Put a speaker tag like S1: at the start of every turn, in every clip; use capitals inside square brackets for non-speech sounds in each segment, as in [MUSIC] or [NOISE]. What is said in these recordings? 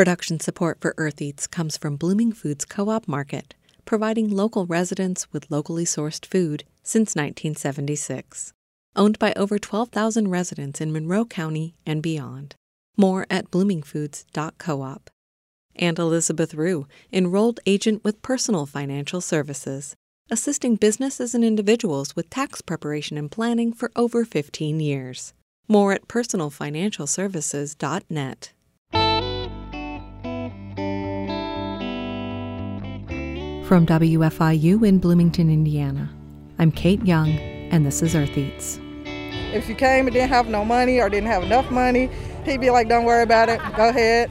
S1: Production support for Earth Eats comes from Blooming Foods Co op Market, providing local residents with locally sourced food since 1976. Owned by over 12,000 residents in Monroe County and beyond. More at bloomingfoods.coop. And Elizabeth Rue, enrolled agent with Personal Financial Services, assisting businesses and individuals with tax preparation and planning for over 15 years. More at personalfinancialservices.net. From WFIU in Bloomington, Indiana, I'm Kate Young, and this is Earth Eats.
S2: If you came and didn't have no money or didn't have enough money, he'd be like, Don't worry about it, go ahead.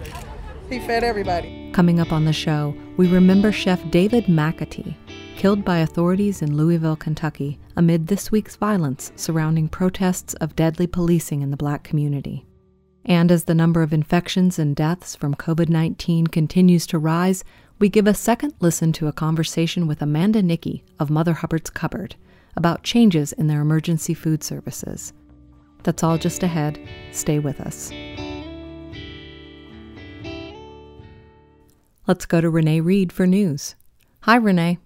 S2: He fed everybody.
S1: Coming up on the show, we remember Chef David McAtee, killed by authorities in Louisville, Kentucky, amid this week's violence surrounding protests of deadly policing in the black community. And as the number of infections and deaths from COVID 19 continues to rise, we give a second listen to a conversation with Amanda Nickey of Mother Hubbard's Cupboard about changes in their emergency food services. That's all just ahead. Stay with us. Let's go to Renee Reed for news. Hi, Renee.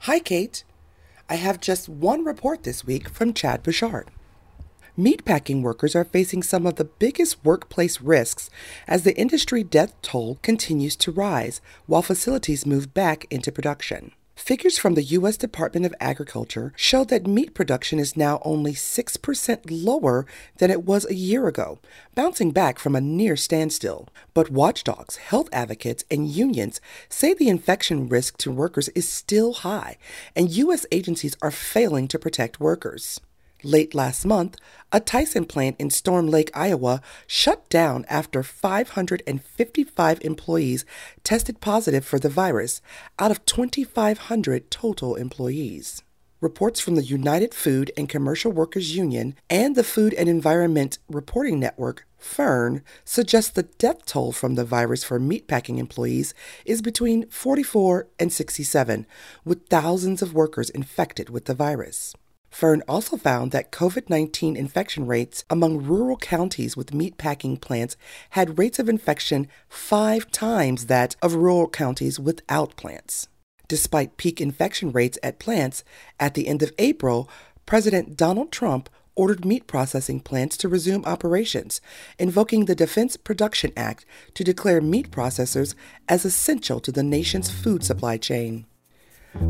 S3: Hi, Kate. I have just one report this week from Chad Bouchard. Meatpacking workers are facing some of the biggest workplace risks as the industry death toll continues to rise while facilities move back into production. Figures from the U.S. Department of Agriculture show that meat production is now only 6% lower than it was a year ago, bouncing back from a near standstill. But watchdogs, health advocates, and unions say the infection risk to workers is still high, and U.S. agencies are failing to protect workers. Late last month, a Tyson plant in Storm Lake, Iowa, shut down after 555 employees tested positive for the virus out of 2,500 total employees. Reports from the United Food and Commercial Workers Union and the Food and Environment Reporting Network, FERN, suggest the death toll from the virus for meatpacking employees is between 44 and 67, with thousands of workers infected with the virus. Fern also found that COVID 19 infection rates among rural counties with meatpacking plants had rates of infection five times that of rural counties without plants. Despite peak infection rates at plants, at the end of April, President Donald Trump ordered meat processing plants to resume operations, invoking the Defense Production Act to declare meat processors as essential to the nation's food supply chain.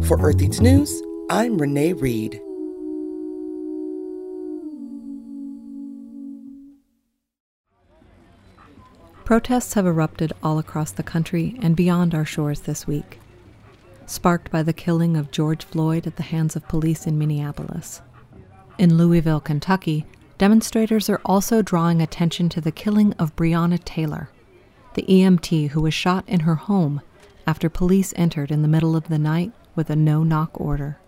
S3: For Earth Eats News, I'm Renee Reed.
S1: Protests have erupted all across the country and beyond our shores this week, sparked by the killing of George Floyd at the hands of police in Minneapolis. In Louisville, Kentucky, demonstrators are also drawing attention to the killing of Breonna Taylor, the EMT who was shot in her home after police entered in the middle of the night with a no knock order.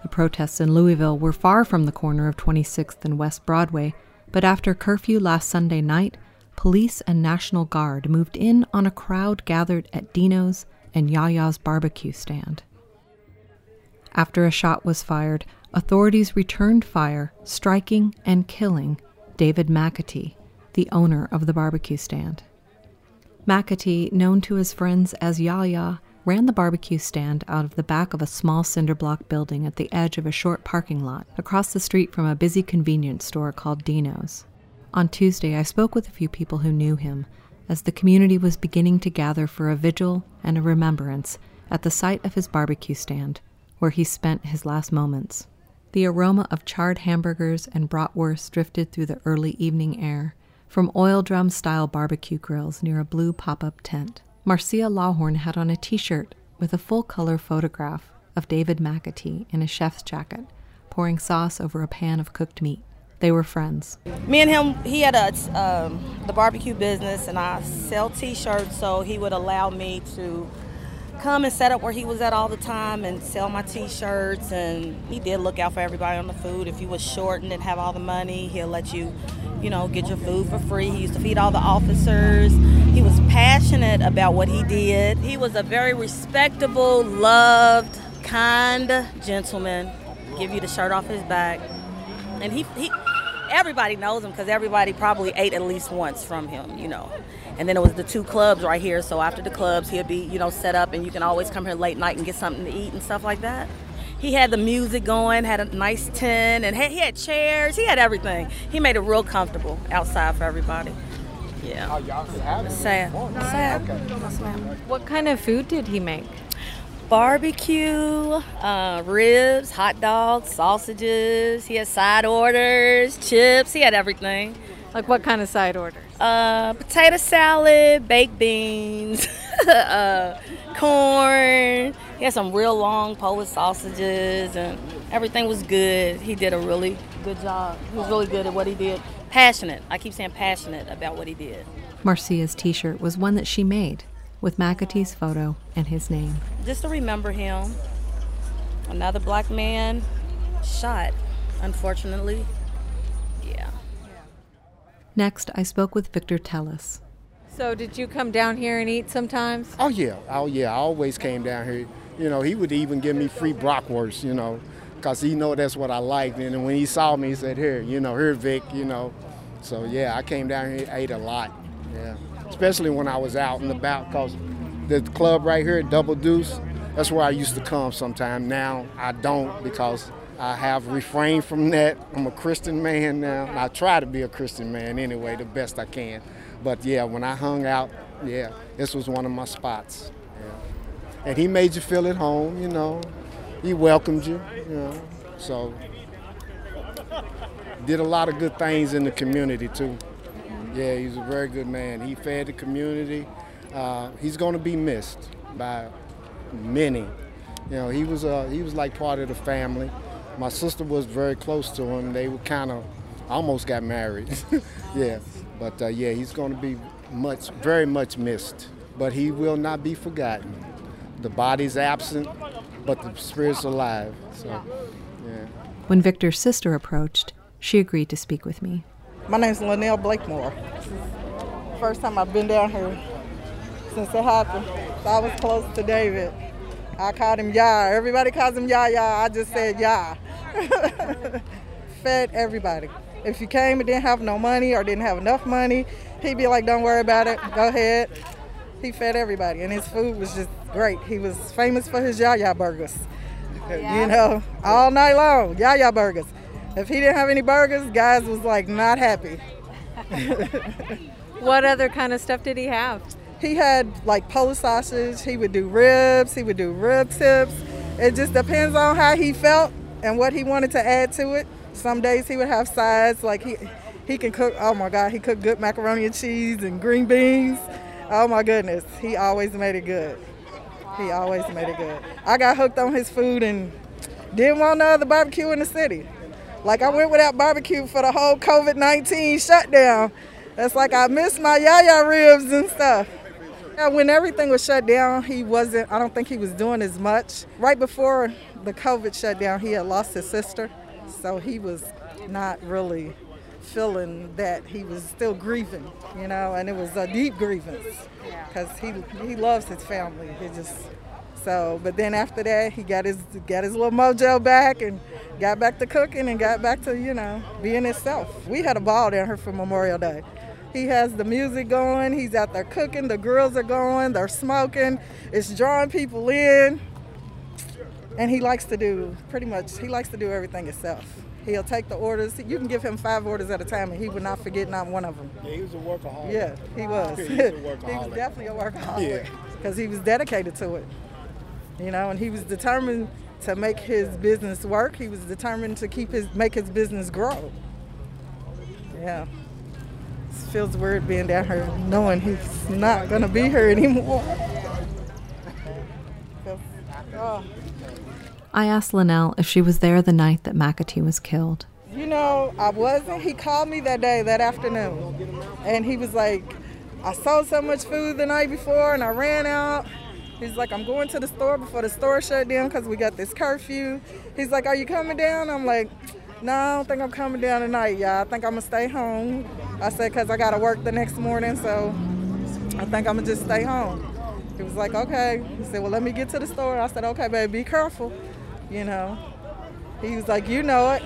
S1: The protests in Louisville were far from the corner of 26th and West Broadway, but after curfew last Sunday night, police and National Guard moved in on a crowd gathered at Dino's and Yaya's barbecue stand. After a shot was fired, authorities returned fire, striking and killing David McAtee, the owner of the barbecue stand. McAtee, known to his friends as Yaya, ran the barbecue stand out of the back of a small cinder block building at the edge of a short parking lot across the street from a busy convenience store called Dino's. On Tuesday, I spoke with a few people who knew him as the community was beginning to gather for a vigil and a remembrance at the site of his barbecue stand, where he spent his last moments. The aroma of charred hamburgers and bratwurst drifted through the early evening air from oil drum style barbecue grills near a blue pop up tent. Marcia Lawhorn had on a t shirt with a full color photograph of David McAtee in a chef's jacket, pouring sauce over a pan of cooked meat. They were friends.
S4: Me and him, he had a um, the barbecue business, and I sell T-shirts, so he would allow me to come and set up where he was at all the time and sell my T-shirts. And he did look out for everybody on the food. If you was short and didn't have all the money, he'll let you, you know, get your food for free. He used to feed all the officers. He was passionate about what he did. He was a very respectable, loved, kind gentleman. Give you the shirt off his back and he, he everybody knows him because everybody probably ate at least once from him, you know. And then it was the two clubs right here. So after the clubs, he'll be, you know, set up and you can always come here late night and get something to eat and stuff like that. He had the music going, had a nice tent, and he had chairs. He had everything. He made it real comfortable outside for everybody. Yeah.
S5: Oh, y'all can have it.
S4: Sad. Sad.
S5: Okay.
S1: What kind of food did he make?
S4: Barbecue, uh, ribs, hot dogs, sausages. He had side orders, chips. He had everything.
S1: Like what kind of side orders?
S4: Uh, potato salad, baked beans, [LAUGHS] uh, corn. He had some real long Polish sausages, and everything was good. He did a really good job. He was really good at what he did. Passionate. I keep saying passionate about what he did.
S1: Marcia's t shirt was one that she made with McAtee's photo and his name.
S4: Just to remember him. Another black man shot, unfortunately. Yeah.
S1: Next, I spoke with Victor Tellis. So, did you come down here and eat sometimes?
S5: Oh yeah, oh yeah. I always came down here. You know, he would even give me free bratwurst. You know, cause he know that's what I liked. And when he saw me, he said, "Here, you know, here, Vic." You know, so yeah, I came down here, ate a lot. Yeah, especially when I was out and about, cause the club right here, at Double Deuce, that's where I used to come sometime. Now I don't because I have refrained from that. I'm a Christian man now. I try to be a Christian man anyway, the best I can. But yeah, when I hung out, yeah, this was one of my spots. Yeah. And he made you feel at home, you know. He welcomed you, you know. So did a lot of good things in the community too. Yeah, he's a very good man. He fed the community. Uh, he's going to be missed by many. You know, he was uh, he was like part of the family. My sister was very close to him. They were kind of almost got married. [LAUGHS] yeah, but uh, yeah, he's going to be much, very much missed. But he will not be forgotten. The body's absent, but the spirit's alive. So, yeah.
S1: When Victor's sister approached, she agreed to speak with me.
S2: My name's Linnell Blakemore. First time I've been down here since it happened. So I was close to David. I called him Yah. Everybody calls him Yah Yah. I just said Yah. [LAUGHS] Fed everybody. If you came and didn't have no money or didn't have enough money, he'd be like, don't worry about it. Go ahead. He fed everybody, and his food was just great. He was famous for his Yah Yah burgers. You know, all night long, Yah Yah burgers. If he didn't have any burgers, guys was like not happy. [LAUGHS]
S1: What other kind of stuff did he have?
S2: He had like Polish sausage. He would do ribs. He would do rib tips. It just depends on how he felt and what he wanted to add to it. Some days he would have sides like he he can cook. Oh my God, he cooked good macaroni and cheese and green beans. Oh my goodness, he always made it good. He always made it good. I got hooked on his food and didn't want no other barbecue in the city. Like I went without barbecue for the whole COVID-19 shutdown. That's like I missed my yaya ribs and stuff. Yeah, when everything was shut down, he wasn't, I don't think he was doing as much. Right before the COVID shutdown, he had lost his sister. So he was not really feeling that he was still grieving, you know, and it was a deep grievance because he, he loves his family. He just, so, but then after that, he got his, got his little mojo back and got back to cooking and got back to, you know, being himself. We had a ball down here for Memorial Day. He has the music going. He's out there cooking. The girls are going. They're smoking. It's drawing people in. And he likes to do pretty much. He likes to do everything himself. He'll take the orders. You can give him five orders at a time, and he would not forget not one of them.
S5: Yeah, he was a workaholic.
S2: Yeah, he was.
S5: He [LAUGHS]
S2: he
S5: was a [LAUGHS]
S2: was definitely a workaholic.
S5: Yeah.
S2: Because he was dedicated to it. You know, and he was determined to make his business work. He was determined to keep his make his business grow. Yeah. It feels weird being down here knowing he's not gonna be here anymore. Oh.
S1: I asked Linnell if she was there the night that McAtee was killed.
S2: You know, I wasn't. He called me that day, that afternoon, and he was like, I sold so much food the night before and I ran out. He's like, I'm going to the store before the store shut down because we got this curfew. He's like, Are you coming down? I'm like, No, I don't think I'm coming down tonight, y'all. I think I'm gonna stay home. I said, Because I gotta work the next morning, so I think I'm gonna just stay home. He was like, Okay. He said, Well, let me get to the store. I said, Okay, baby, be careful. You know. He was like, You know it.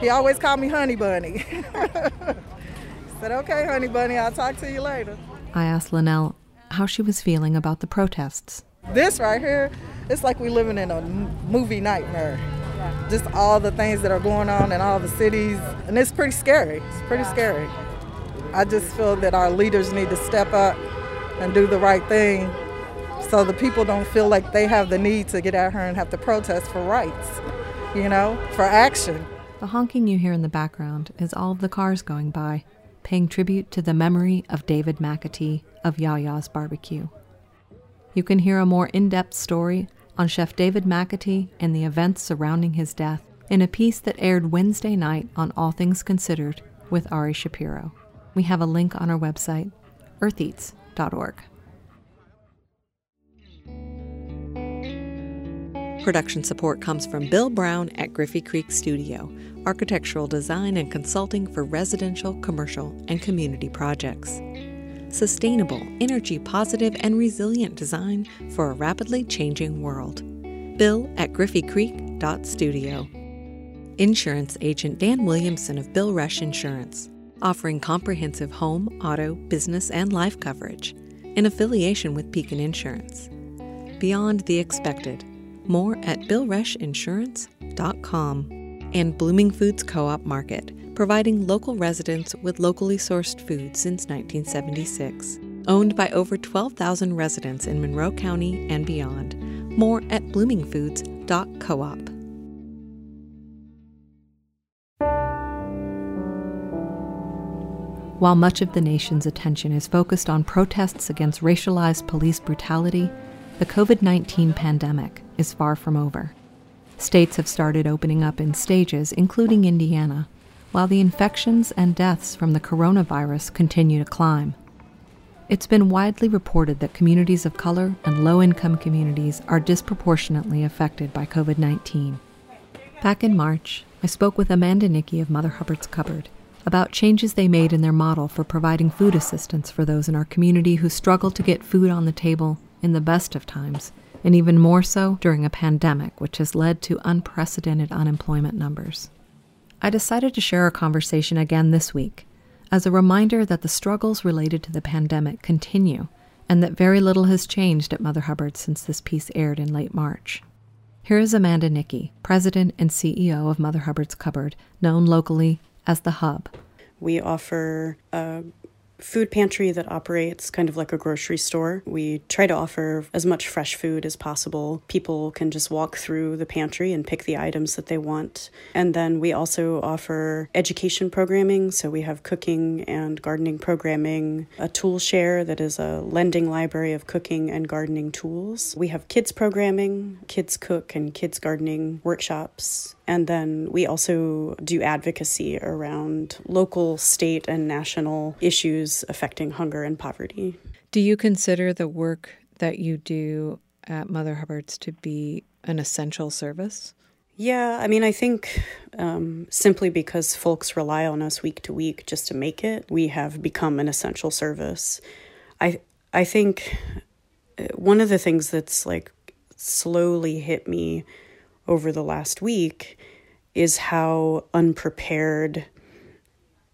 S2: He always called me Honey Bunny. [LAUGHS] said, Okay, Honey Bunny, I'll talk to you later.
S1: I asked Linnell how she was feeling about the protests.
S2: This right here, it's like we're living in a movie nightmare. Just all the things that are going on in all the cities, and it's pretty scary. It's pretty scary. I just feel that our leaders need to step up and do the right thing so the people don't feel like they have the need to get out here and have to protest for rights, you know, for action.
S1: The honking you hear in the background is all of the cars going by, paying tribute to the memory of David McAtee of Yaya's Barbecue. You can hear a more in depth story on Chef David McAtee and the events surrounding his death in a piece that aired Wednesday night on All Things Considered with Ari Shapiro. We have a link on our website, eartheats.org. Production support comes from Bill Brown at Griffey Creek Studio, architectural design and consulting for residential, commercial, and community projects. Sustainable, energy positive, and resilient design for a rapidly changing world. Bill at griffeycreek.studio. Insurance agent Dan Williamson of Bill Rush Insurance, offering comprehensive home, auto, business, and life coverage in affiliation with Pekin Insurance. Beyond the expected more at billrushinsurance.com. And Blooming Foods Co op Market, providing local residents with locally sourced food since 1976. Owned by over 12,000 residents in Monroe County and beyond. More at bloomingfoods.coop. While much of the nation's attention is focused on protests against racialized police brutality, the COVID 19 pandemic is far from over. States have started opening up in stages, including Indiana, while the infections and deaths from the coronavirus continue to climb. It's been widely reported that communities of color and low income communities are disproportionately affected by COVID 19. Back in March, I spoke with Amanda Nickey of Mother Hubbard's Cupboard about changes they made in their model for providing food assistance for those in our community who struggle to get food on the table in the best of times, and even more so during a pandemic, which has led to unprecedented unemployment numbers. I decided to share our conversation again this week as a reminder that the struggles related to the pandemic continue and that very little has changed at Mother Hubbard since this piece aired in late March. Here is Amanda Nickey, President and CEO of Mother Hubbard's Cupboard, known locally as The Hub.
S6: We offer a food pantry that operates kind of like a grocery store. We try to offer as much fresh food as possible. People can just walk through the pantry and pick the items that they want. And then we also offer education programming. So we have cooking and gardening programming, a tool share that is a lending library of cooking and gardening tools. We have kids programming, kids cook and kids gardening workshops. And then we also do advocacy around local, state, and national issues affecting hunger and poverty.
S1: Do you consider the work that you do at Mother Hubbard's to be an essential service?
S6: Yeah, I mean, I think um, simply because folks rely on us week to week just to make it, we have become an essential service. I I think uh, one of the things that's like slowly hit me over the last week is how unprepared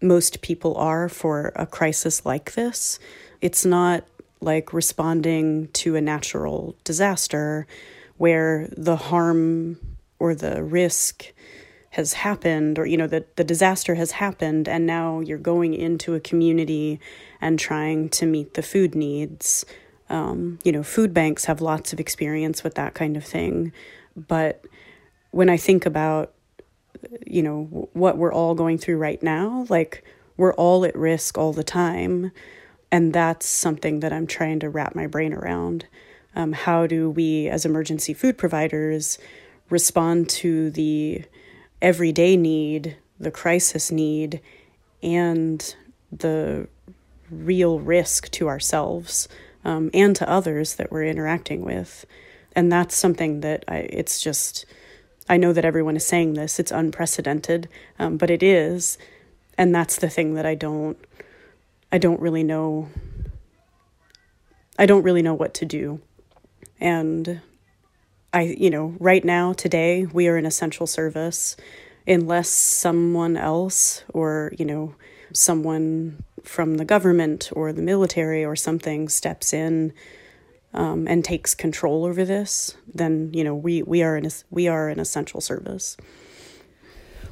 S6: most people are for a crisis like this. It's not like responding to a natural disaster where the harm or the risk has happened or you know the, the disaster has happened and now you're going into a community and trying to meet the food needs um, you know food banks have lots of experience with that kind of thing but when I think about, you know, what we're all going through right now, like we're all at risk all the time. And that's something that I'm trying to wrap my brain around. Um, how do we, as emergency food providers, respond to the everyday need, the crisis need, and the real risk to ourselves um, and to others that we're interacting with? And that's something that I, it's just I know that everyone is saying this, it's unprecedented, um, but it is. And that's the thing that I don't, I don't really know. I don't really know what to do. And I, you know, right now, today, we are an essential service unless someone else or, you know, someone from the government or the military or something steps in um, and takes control over this, then you know we we are an we are an essential service.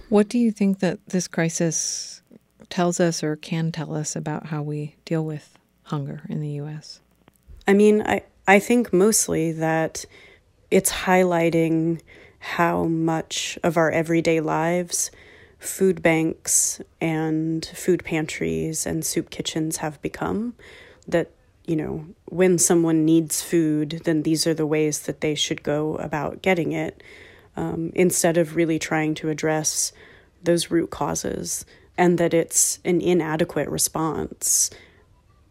S1: What do you think that this crisis tells us or can tell us about how we deal with hunger in the U.S.?
S6: I mean, I I think mostly that it's highlighting how much of our everyday lives food banks and food pantries and soup kitchens have become that you know when someone needs food then these are the ways that they should go about getting it um, instead of really trying to address those root causes and that it's an inadequate response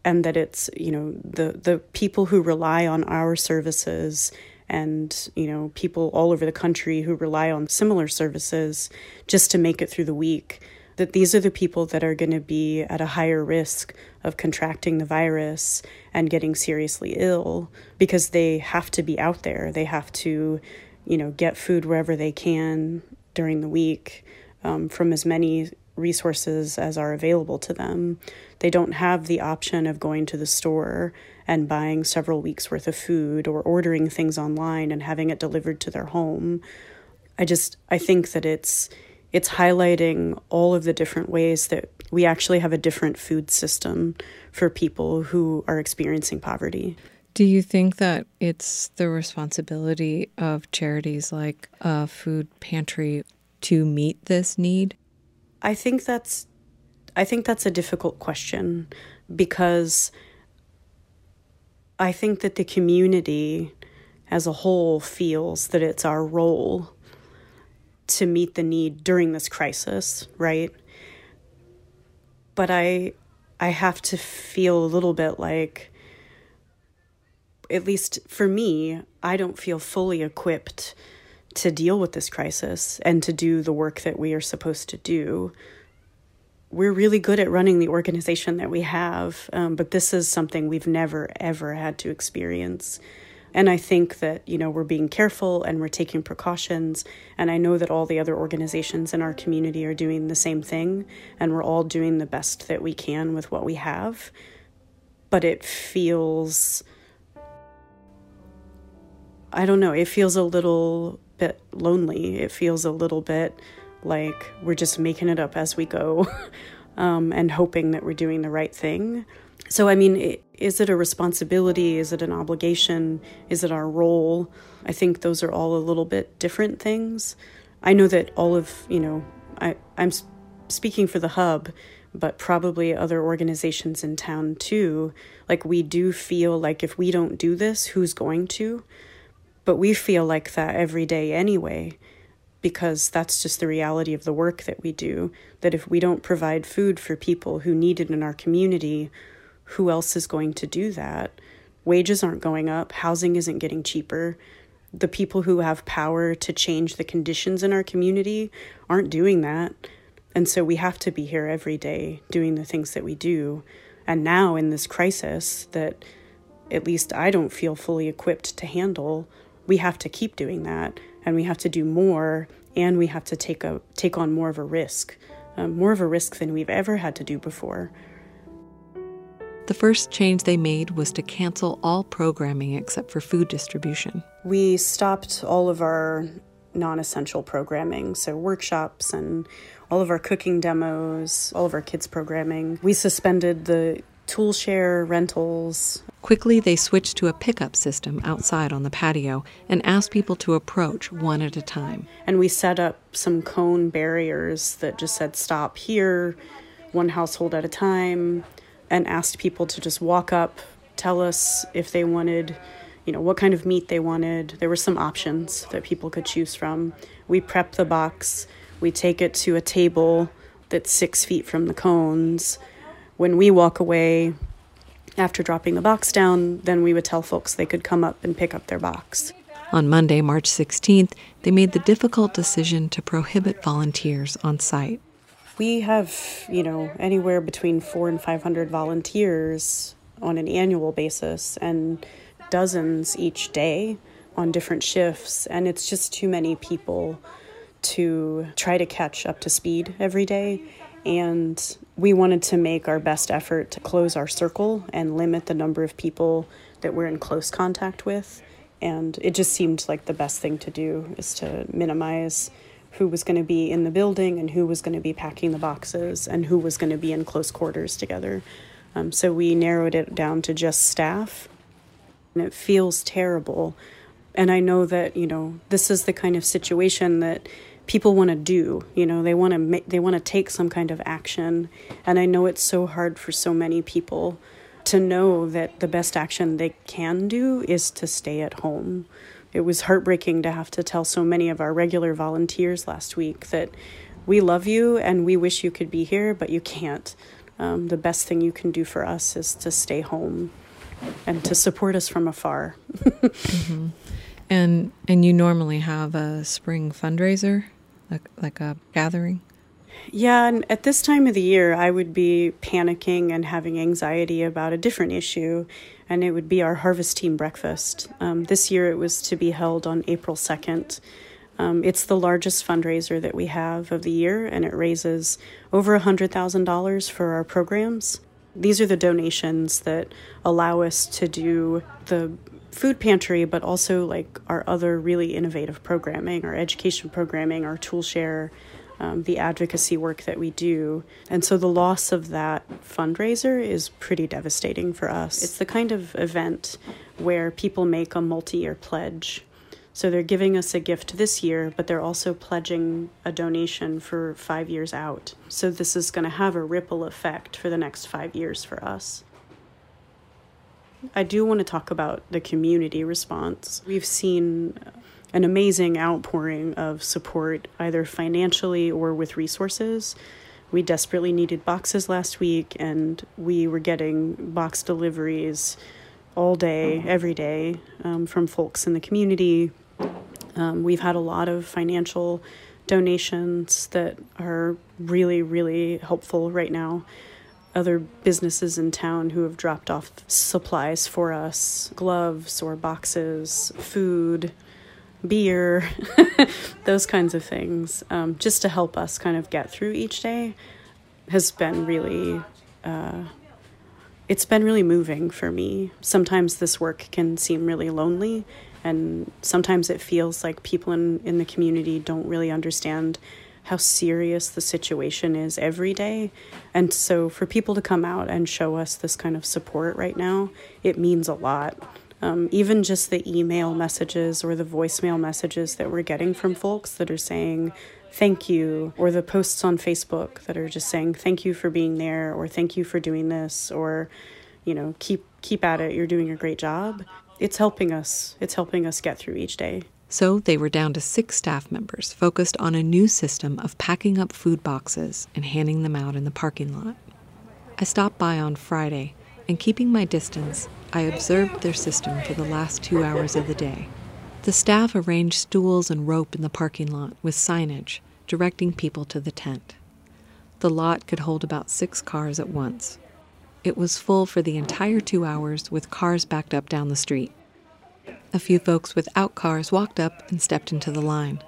S6: and that it's you know the the people who rely on our services and you know people all over the country who rely on similar services just to make it through the week that these are the people that are going to be at a higher risk of contracting the virus and getting seriously ill because they have to be out there they have to you know get food wherever they can during the week um, from as many resources as are available to them. They don't have the option of going to the store and buying several weeks worth of food or ordering things online and having it delivered to their home. I just I think that it's it's highlighting all of the different ways that we actually have a different food system for people who are experiencing poverty.
S1: Do you think that it's the responsibility of charities like a food pantry to meet this need?
S6: I think that's I think that's a difficult question because I think that the community as a whole feels that it's our role to meet the need during this crisis, right? But I I have to feel a little bit like at least for me, I don't feel fully equipped to deal with this crisis and to do the work that we are supposed to do. We're really good at running the organization that we have, um, but this is something we've never, ever had to experience. And I think that, you know, we're being careful and we're taking precautions. And I know that all the other organizations in our community are doing the same thing. And we're all doing the best that we can with what we have. But it feels, I don't know, it feels a little bit lonely. It feels a little bit like we're just making it up as we go [LAUGHS] um, and hoping that we're doing the right thing. So, I mean, is it a responsibility? Is it an obligation? Is it our role? I think those are all a little bit different things. I know that all of, you know, I, I'm speaking for the hub, but probably other organizations in town too. Like, we do feel like if we don't do this, who's going to? But we feel like that every day anyway, because that's just the reality of the work that we do. That if we don't provide food for people who need it in our community, who else is going to do that? Wages aren't going up, housing isn't getting cheaper. The people who have power to change the conditions in our community aren't doing that. And so we have to be here every day doing the things that we do. And now, in this crisis, that at least I don't feel fully equipped to handle, we have to keep doing that and we have to do more and we have to take a take on more of a risk um, more of a risk than we've ever had to do before
S1: the first change they made was to cancel all programming except for food distribution.
S6: We stopped all of our non-essential programming so workshops and all of our cooking demos all of our kids programming. We suspended the tool share rentals.
S1: Quickly, they switched to a pickup system outside on the patio and asked people to approach one at a time.
S6: And we set up some cone barriers that just said, stop here, one household at a time, and asked people to just walk up, tell us if they wanted, you know, what kind of meat they wanted. There were some options that people could choose from. We prep the box, we take it to a table that's six feet from the cones. When we walk away, after dropping the box down, then we would tell folks they could come up and pick up their box.
S1: On Monday, March 16th, they made the difficult decision to prohibit volunteers on site.
S6: We have, you know, anywhere between four and 500 volunteers on an annual basis and dozens each day on different shifts, and it's just too many people to try to catch up to speed every day. And we wanted to make our best effort to close our circle and limit the number of people that we're in close contact with. And it just seemed like the best thing to do is to minimize who was going to be in the building and who was going to be packing the boxes and who was going to be in close quarters together. Um, so we narrowed it down to just staff. And it feels terrible. And I know that, you know, this is the kind of situation that people want to do you know they want to ma- they want to take some kind of action and i know it's so hard for so many people to know that the best action they can do is to stay at home it was heartbreaking to have to tell so many of our regular volunteers last week that we love you and we wish you could be here, but you can't. Um, the best thing you can do for us is to stay home and to support us from afar.
S1: mm-hmm. And and you normally have a spring fundraiser, like like a gathering.
S6: Yeah, and at this time of the year, I would be panicking and having anxiety about a different issue, and it would be our harvest team breakfast. Um, this year, it was to be held on April 2nd. Um, it's the largest fundraiser that we have of the year, and it raises over $100,000 for our programs. These are the donations that allow us to do the food pantry, but also like our other really innovative programming, our education programming, our tool share um, the advocacy work that we do. And so the loss of that fundraiser is pretty devastating for us. It's the kind of event where people make a multi year pledge. So they're giving us a gift this year, but they're also pledging a donation for five years out. So this is going to have a ripple effect for the next five years for us. I do want to talk about the community response. We've seen an amazing outpouring of support, either financially or with resources. We desperately needed boxes last week, and we were getting box deliveries all day, every day um, from folks in the community. Um, we've had a lot of financial donations that are really, really helpful right now. Other businesses in town who have dropped off supplies for us gloves or boxes, food, beer, [LAUGHS] those kinds of things, um, just to help us kind of get through each day, has been really. Uh, it's been really moving for me. Sometimes this work can seem really lonely, and sometimes it feels like people in, in the community don't really understand how serious the situation is every day. And so, for people to come out and show us this kind of support right now, it means a lot. Um, even just the email messages or the voicemail messages that we're getting from folks that are saying thank you, or the posts on Facebook that are just saying thank you for being there, or thank you for doing this, or you know keep keep at it, you're doing a great job. It's helping us. It's helping us get through each day.
S1: So they were down to six staff members focused on a new system of packing up food boxes and handing them out in the parking lot. I stopped by on Friday, and keeping my distance, I observed their system for the last two hours of the day. The staff arranged stools and rope in the parking lot with signage directing people to the tent. The lot could hold about six cars at once. It was full for the entire two hours with cars backed up down the street. A few folks without cars walked up and stepped into the line.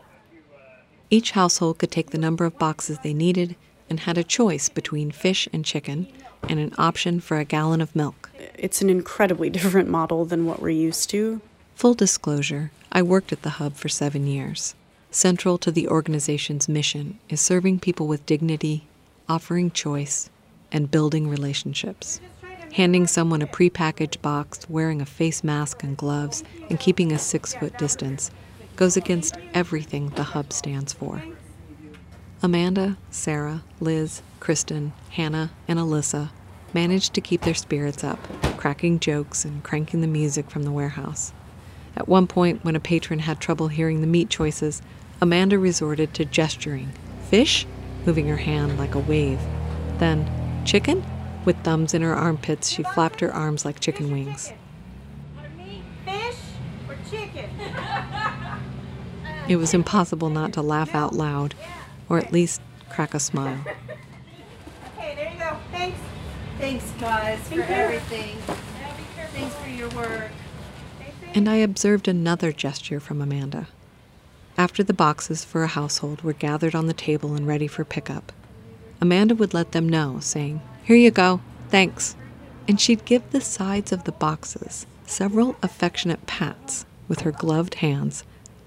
S1: Each household could take the number of boxes they needed and had a choice between fish and chicken and an option for a gallon of milk.
S6: It's an incredibly [LAUGHS] different model than what we're used to.
S1: Full disclosure I worked at the Hub for seven years. Central to the organization's mission is serving people with dignity, offering choice, and building relationships. Handing someone a prepackaged box, wearing a face mask and gloves, and keeping a six foot distance goes against everything the Hub stands for. Amanda, Sarah, Liz, Kristen, Hannah, and Alyssa managed to keep their spirits up, cracking jokes and cranking the music from the warehouse. At one point, when a patron had trouble hearing the meat choices, Amanda resorted to gesturing fish, moving her hand like a wave. Then, chicken? With thumbs in her armpits, she flapped her arms like chicken wings.
S7: Fish or chicken?
S1: It was impossible not to laugh out loud or at least crack a smile. [LAUGHS]
S7: Okay, there you go. Thanks. Thanks, guys, for everything. Thanks for your work.
S1: And I observed another gesture from Amanda. After the boxes for a household were gathered on the table and ready for pickup, Amanda would let them know, saying, Here you go, thanks. And she'd give the sides of the boxes several affectionate pats with her gloved hands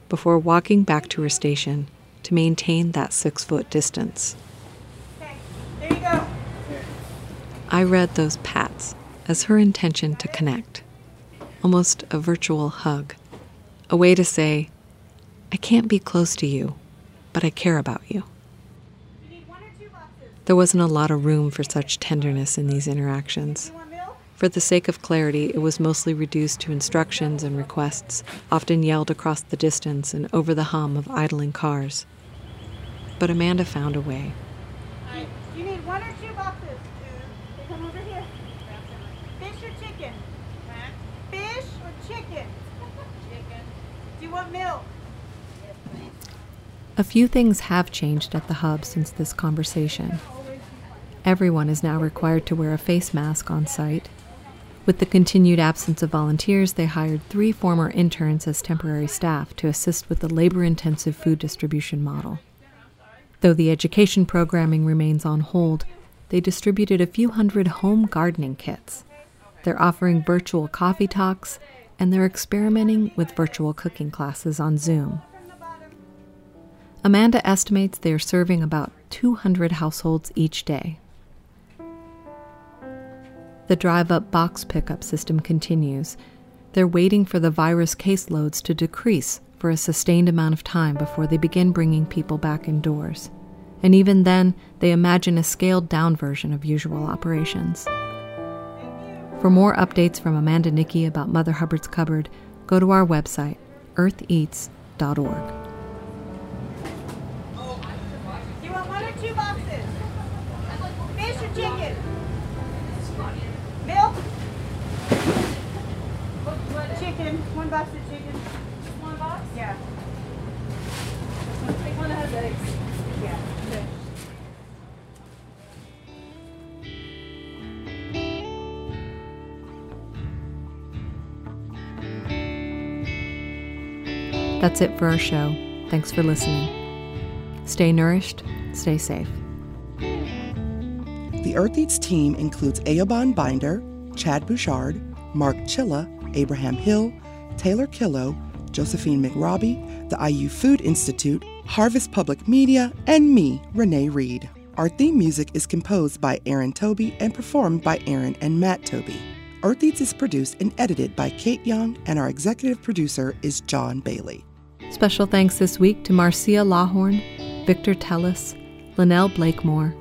S1: before walking back to her station to maintain that six foot distance.
S7: Okay, there you go.
S1: I read those pats as her intention to connect, almost a virtual hug, a way to say, I can't be close to you, but I care about you.
S7: You need one or two boxes.
S1: There wasn't a lot of room for such tenderness in these interactions.
S7: You want milk?
S1: For the sake of clarity, it was mostly reduced to instructions and requests, often yelled across the distance and over the hum of idling cars. But Amanda found a way.
S7: You need one or two boxes. Come over here. Fish or chicken? Fish or chicken? Chicken. Do you want milk?
S1: A few things have changed at the hub since this conversation. Everyone is now required to wear a face mask on site. With the continued absence of volunteers, they hired three former interns as temporary staff to assist with the labor intensive food distribution model. Though the education programming remains on hold, they distributed a few hundred home gardening kits. They're offering virtual coffee talks, and they're experimenting with virtual cooking classes on Zoom. Amanda estimates they are serving about 200 households each day. The drive up box pickup system continues. They're waiting for the virus caseloads to decrease for a sustained amount of time before they begin bringing people back indoors. And even then, they imagine a scaled down version of usual operations. For more updates from Amanda Nickey about Mother Hubbard's Cupboard, go to our website, eartheats.org.
S7: You want one or two boxes? Fish or chicken? Milk? Chicken. One box of chicken. One box? Yeah. Take one that has eggs. Yeah.
S1: That's it for our show. Thanks for listening. Stay nourished, stay safe.
S3: The Earth Eats team includes Eoban Binder, Chad Bouchard, Mark Chilla, Abraham Hill, Taylor Killo, Josephine McRobbie, the IU Food Institute, Harvest Public Media, and me, Renee Reed. Our theme music is composed by Aaron Toby and performed by Aaron and Matt Toby. Earth Eats is produced and edited by Kate Young, and our executive producer is John Bailey.
S1: Special thanks this week to Marcia Lawhorn, Victor Tellis, Linnell Blakemore,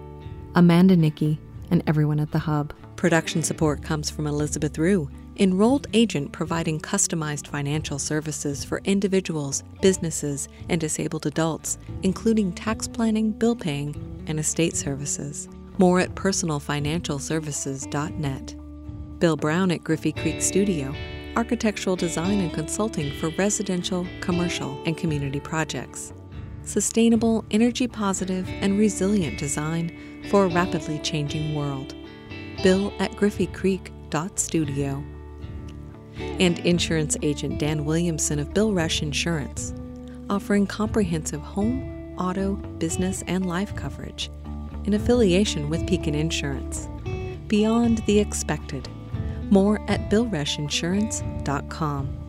S1: Amanda Nickey, and everyone at the Hub. Production support comes from Elizabeth Rue, enrolled agent providing customized financial services for individuals, businesses, and disabled adults, including tax planning, bill paying, and estate services. More at personalfinancialservices.net. Bill Brown at Griffey Creek Studio, architectural design and consulting for residential, commercial, and community projects. Sustainable, energy positive, and resilient design for a rapidly changing world. Bill at griffeycreek.studio. And insurance agent Dan Williamson of Bill Rush Insurance, offering comprehensive home, auto, business, and life coverage in affiliation with Pekin Insurance. Beyond the expected. More at BillRushInsurance.com.